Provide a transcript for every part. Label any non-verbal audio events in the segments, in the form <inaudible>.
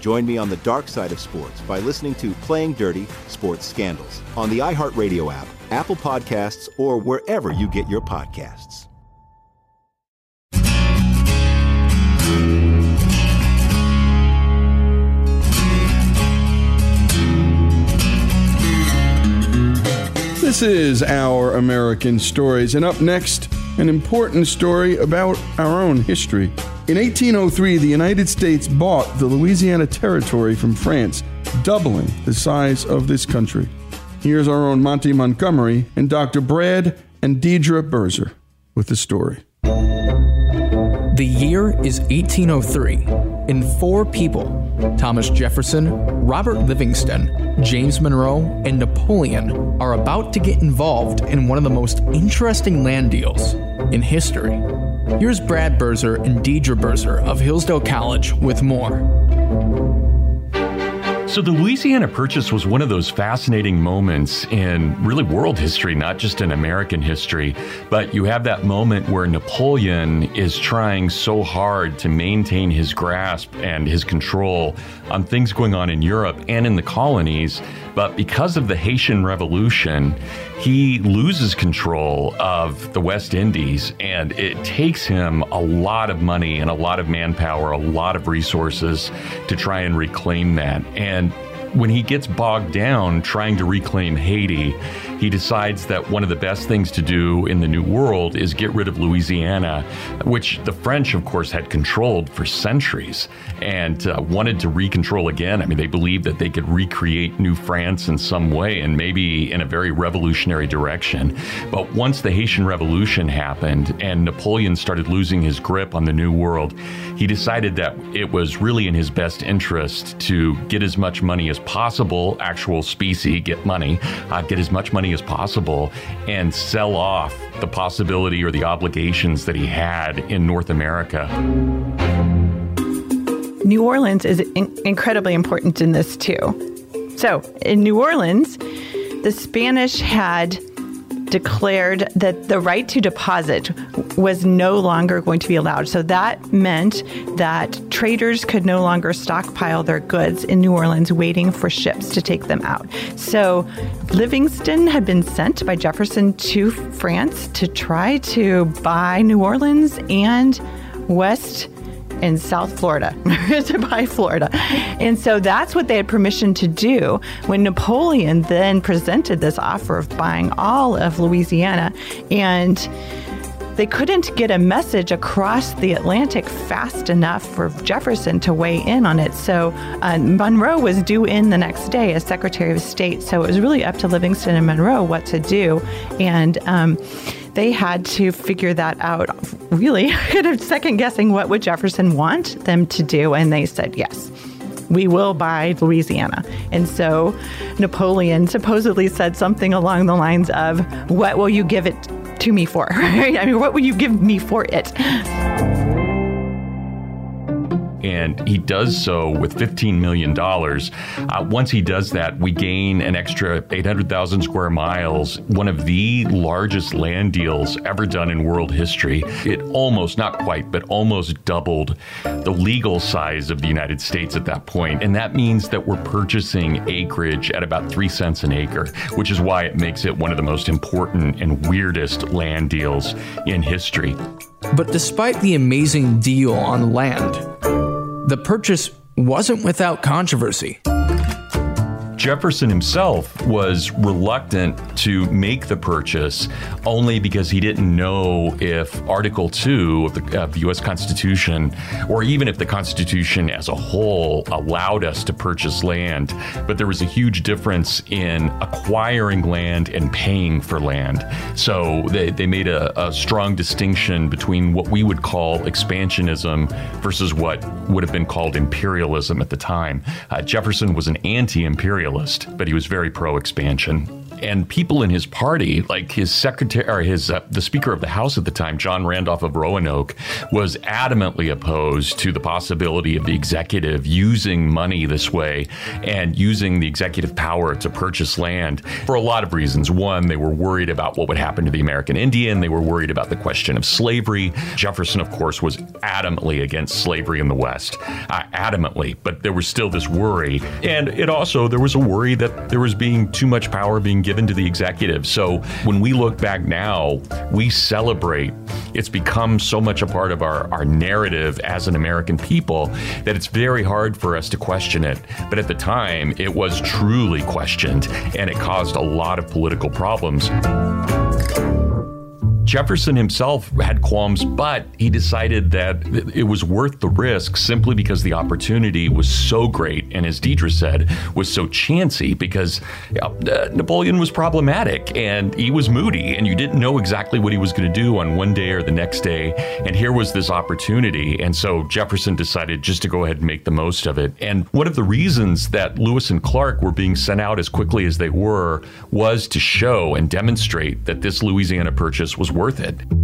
Join me on the dark side of sports by listening to Playing Dirty Sports Scandals on the iHeartRadio app Apple Podcasts, or wherever you get your podcasts. This is Our American Stories, and up next, an important story about our own history. In 1803, the United States bought the Louisiana Territory from France, doubling the size of this country. Here's our own Monty Montgomery and Dr. Brad and Dedra Birzer with the story. The year is 1803, and four people Thomas Jefferson, Robert Livingston, James Monroe, and Napoleon are about to get involved in one of the most interesting land deals in history. Here's Brad Birzer and Dedra Birzer of Hillsdale College with more. So, the Louisiana Purchase was one of those fascinating moments in really world history, not just in American history. But you have that moment where Napoleon is trying so hard to maintain his grasp and his control on things going on in Europe and in the colonies. But because of the Haitian Revolution, he loses control of the West Indies, and it takes him a lot of money and a lot of manpower, a lot of resources to try and reclaim that. And when he gets bogged down trying to reclaim Haiti, he decides that one of the best things to do in the New World is get rid of Louisiana, which the French, of course, had controlled for centuries and uh, wanted to recontrol again. I mean, they believed that they could recreate New France in some way and maybe in a very revolutionary direction. But once the Haitian Revolution happened and Napoleon started losing his grip on the New World, he decided that it was really in his best interest to get as much money as possible, actual specie, get money, uh, get as much money as possible, and sell off the possibility or the obligations that he had in North America. New Orleans is in- incredibly important in this too. So, in New Orleans, the Spanish had declared that the right to deposit was no longer going to be allowed. So that meant that traders could no longer stockpile their goods in New Orleans waiting for ships to take them out. So Livingston had been sent by Jefferson to France to try to buy New Orleans and West in South Florida <laughs> to buy Florida. And so that's what they had permission to do when Napoleon then presented this offer of buying all of Louisiana. And they couldn't get a message across the Atlantic fast enough for Jefferson to weigh in on it. So uh, Monroe was due in the next day as Secretary of State. So it was really up to Livingston and Monroe what to do. And um, they had to figure that out really <laughs> kind of second guessing what would jefferson want them to do and they said yes we will buy Louisiana. And so Napoleon supposedly said something along the lines of, What will you give it to me for? <laughs> I mean, what will you give me for it? And he does so with $15 million. Uh, once he does that, we gain an extra 800,000 square miles, one of the largest land deals ever done in world history. It almost, not quite, but almost doubled the legal size of the United States at that point. And that means that we're purchasing acreage at about three cents an acre, which is why it makes it one of the most important and weirdest land deals in history. But despite the amazing deal on land, the purchase wasn't without controversy. Jefferson himself was reluctant to make the purchase only because he didn't know if Article 2 of the, of the, U.S. Constitution, or even if the Constitution as a whole allowed us to purchase land. But there was a huge difference in acquiring land and paying for land. So they, they made a, a strong distinction between what we would call expansionism versus what would have been called imperialism at the time. Uh, Jefferson was an anti imperialist but he was very pro expansion and people in his party, like his secretary or his uh, the Speaker of the House at the time, John Randolph of Roanoke, was adamantly opposed to the possibility of the executive using money this way and using the executive power to purchase land for a lot of reasons. One, they were worried about what would happen to the American Indian. They were worried about the question of slavery. Jefferson, of course, was adamantly against slavery in the West, uh, adamantly, but there was still this worry, and it also there was a worry that there was being too much power being given given to the executive. So when we look back now, we celebrate. It's become so much a part of our, our narrative as an American people that it's very hard for us to question it. But at the time, it was truly questioned and it caused a lot of political problems. Jefferson himself had qualms, but he decided that it was worth the risk simply because the opportunity was so great, and as Dedra said, was so chancy because uh, Napoleon was problematic and he was moody, and you didn't know exactly what he was going to do on one day or the next day. And here was this opportunity, and so Jefferson decided just to go ahead and make the most of it. And one of the reasons that Lewis and Clark were being sent out as quickly as they were was to show and demonstrate that this Louisiana purchase was worth it.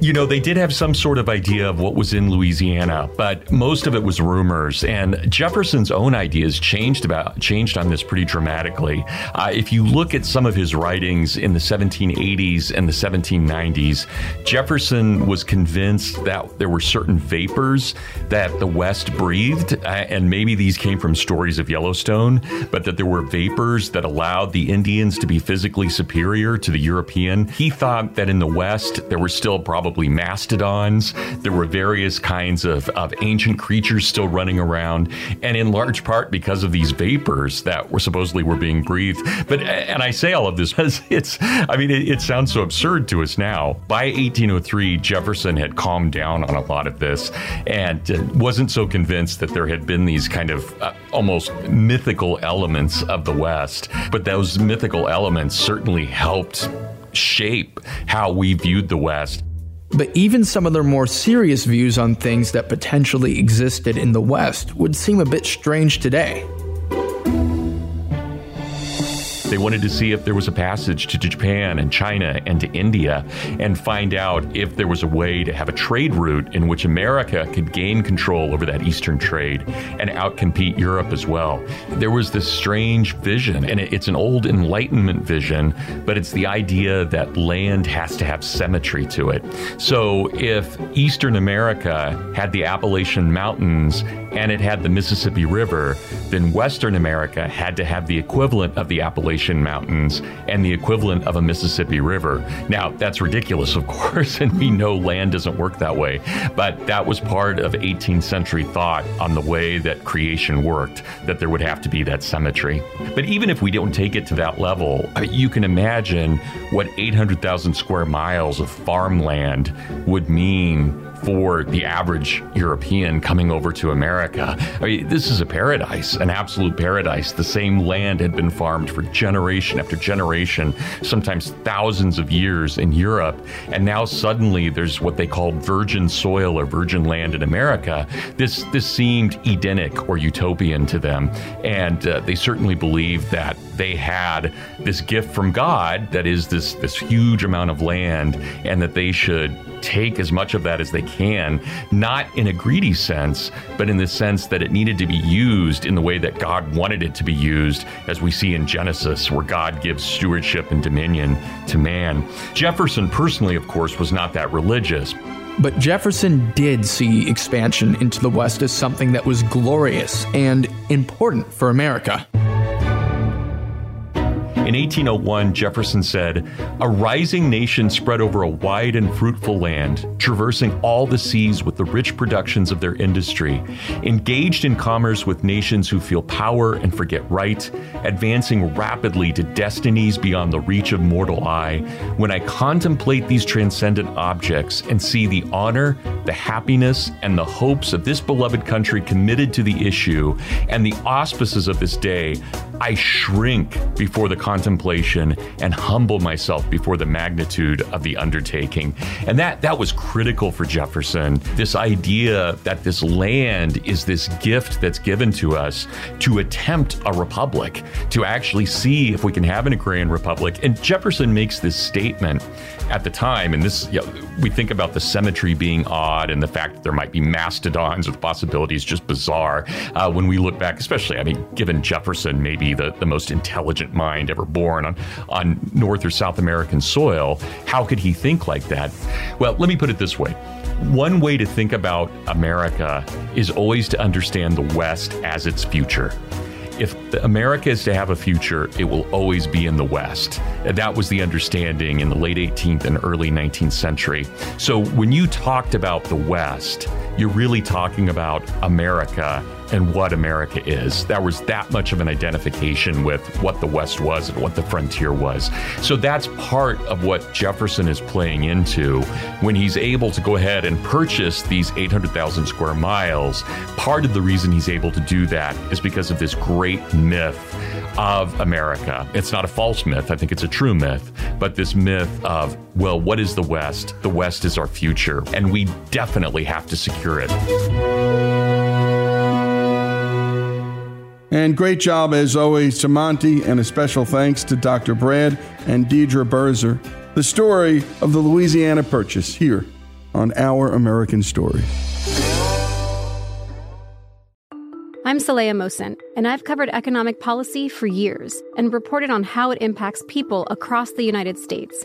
You know, they did have some sort of idea of what was in Louisiana, but most of it was rumors. And Jefferson's own ideas changed about changed on this pretty dramatically. Uh, if you look at some of his writings in the 1780s and the 1790s, Jefferson was convinced that there were certain vapors that the West breathed, uh, and maybe these came from stories of Yellowstone, but that there were vapors that allowed the Indians to be physically superior to the European. He thought that in the West there were still probably probably mastodons. There were various kinds of, of ancient creatures still running around, and in large part because of these vapors that were supposedly were being breathed. But and I say all of this <laughs> because it's I mean it, it sounds so absurd to us now. By 1803, Jefferson had calmed down on a lot of this and wasn't so convinced that there had been these kind of uh, almost mythical elements of the West. But those mythical elements certainly helped shape how we viewed the West. But even some of their more serious views on things that potentially existed in the West would seem a bit strange today. They wanted to see if there was a passage to Japan and China and to India and find out if there was a way to have a trade route in which America could gain control over that Eastern trade and outcompete Europe as well. There was this strange vision, and it's an old Enlightenment vision, but it's the idea that land has to have symmetry to it. So if Eastern America had the Appalachian Mountains and it had the Mississippi River, then Western America had to have the equivalent of the Appalachian Appalachian Mountains and the equivalent of a Mississippi River. Now, that's ridiculous, of <laughs> course, and we know land doesn't work that way, but that was part of 18th century thought on the way that creation worked, that there would have to be that symmetry. But even if we don't take it to that level, uh, you can imagine what 800,000 square miles of farmland would mean for the average European coming over to America. I mean, this is a paradise, an absolute paradise. The same land had been farmed for generation after generation, sometimes thousands of years in Europe. And now suddenly there's what they call virgin soil or virgin land in America. This, this seemed Edenic or utopian to them. And uh, they certainly believed that they had this gift from God that is this, this huge amount of land and that they should take as much of that as they can, not in a greedy sense, but in the sense that it needed to be used in the way that God wanted it to be used, as we see in Genesis, where God gives stewardship and dominion to man. Jefferson, personally, of course, was not that religious. But Jefferson did see expansion into the West as something that was glorious and important for America. In 1801, Jefferson said, A rising nation spread over a wide and fruitful land, traversing all the seas with the rich productions of their industry, engaged in commerce with nations who feel power and forget right, advancing rapidly to destinies beyond the reach of mortal eye. When I contemplate these transcendent objects and see the honor, the happiness, and the hopes of this beloved country committed to the issue and the auspices of this day, I shrink before the contemplation and humble myself before the magnitude of the undertaking. And that, that was critical for Jefferson. This idea that this land is this gift that's given to us to attempt a republic, to actually see if we can have an agrarian republic. And Jefferson makes this statement at the time, and this, you know, we think about the symmetry being odd and the fact that there might be mastodons or the possibilities just bizarre. Uh, when we look back, especially, I mean, given Jefferson, maybe the, the most intelligent mind ever born on, on North or South American soil, how could he think like that? Well, let me put it this way. One way to think about America is always to understand the West as its future if America is to have a future, it will always be in the West. That was the understanding in the late 18th and early 19th century. So when you talked about the West, you're really talking about America and what America is. That was that much of an identification with what the West was and what the frontier was. So that's part of what Jefferson is playing into when he's able to go ahead and purchase these 800,000 square miles. Part of the reason he's able to do that is because of this great myth of America. It's not a false myth, I think it's a true myth, but this myth of, well, what is the West? The West is our future, and we definitely have to secure it. And great job, as always, to Monty, and a special thanks to Dr. Brad and Dedra Birzer. The story of the Louisiana Purchase here on Our American Story. I'm Saleha Mohsin, and I've covered economic policy for years and reported on how it impacts people across the United States.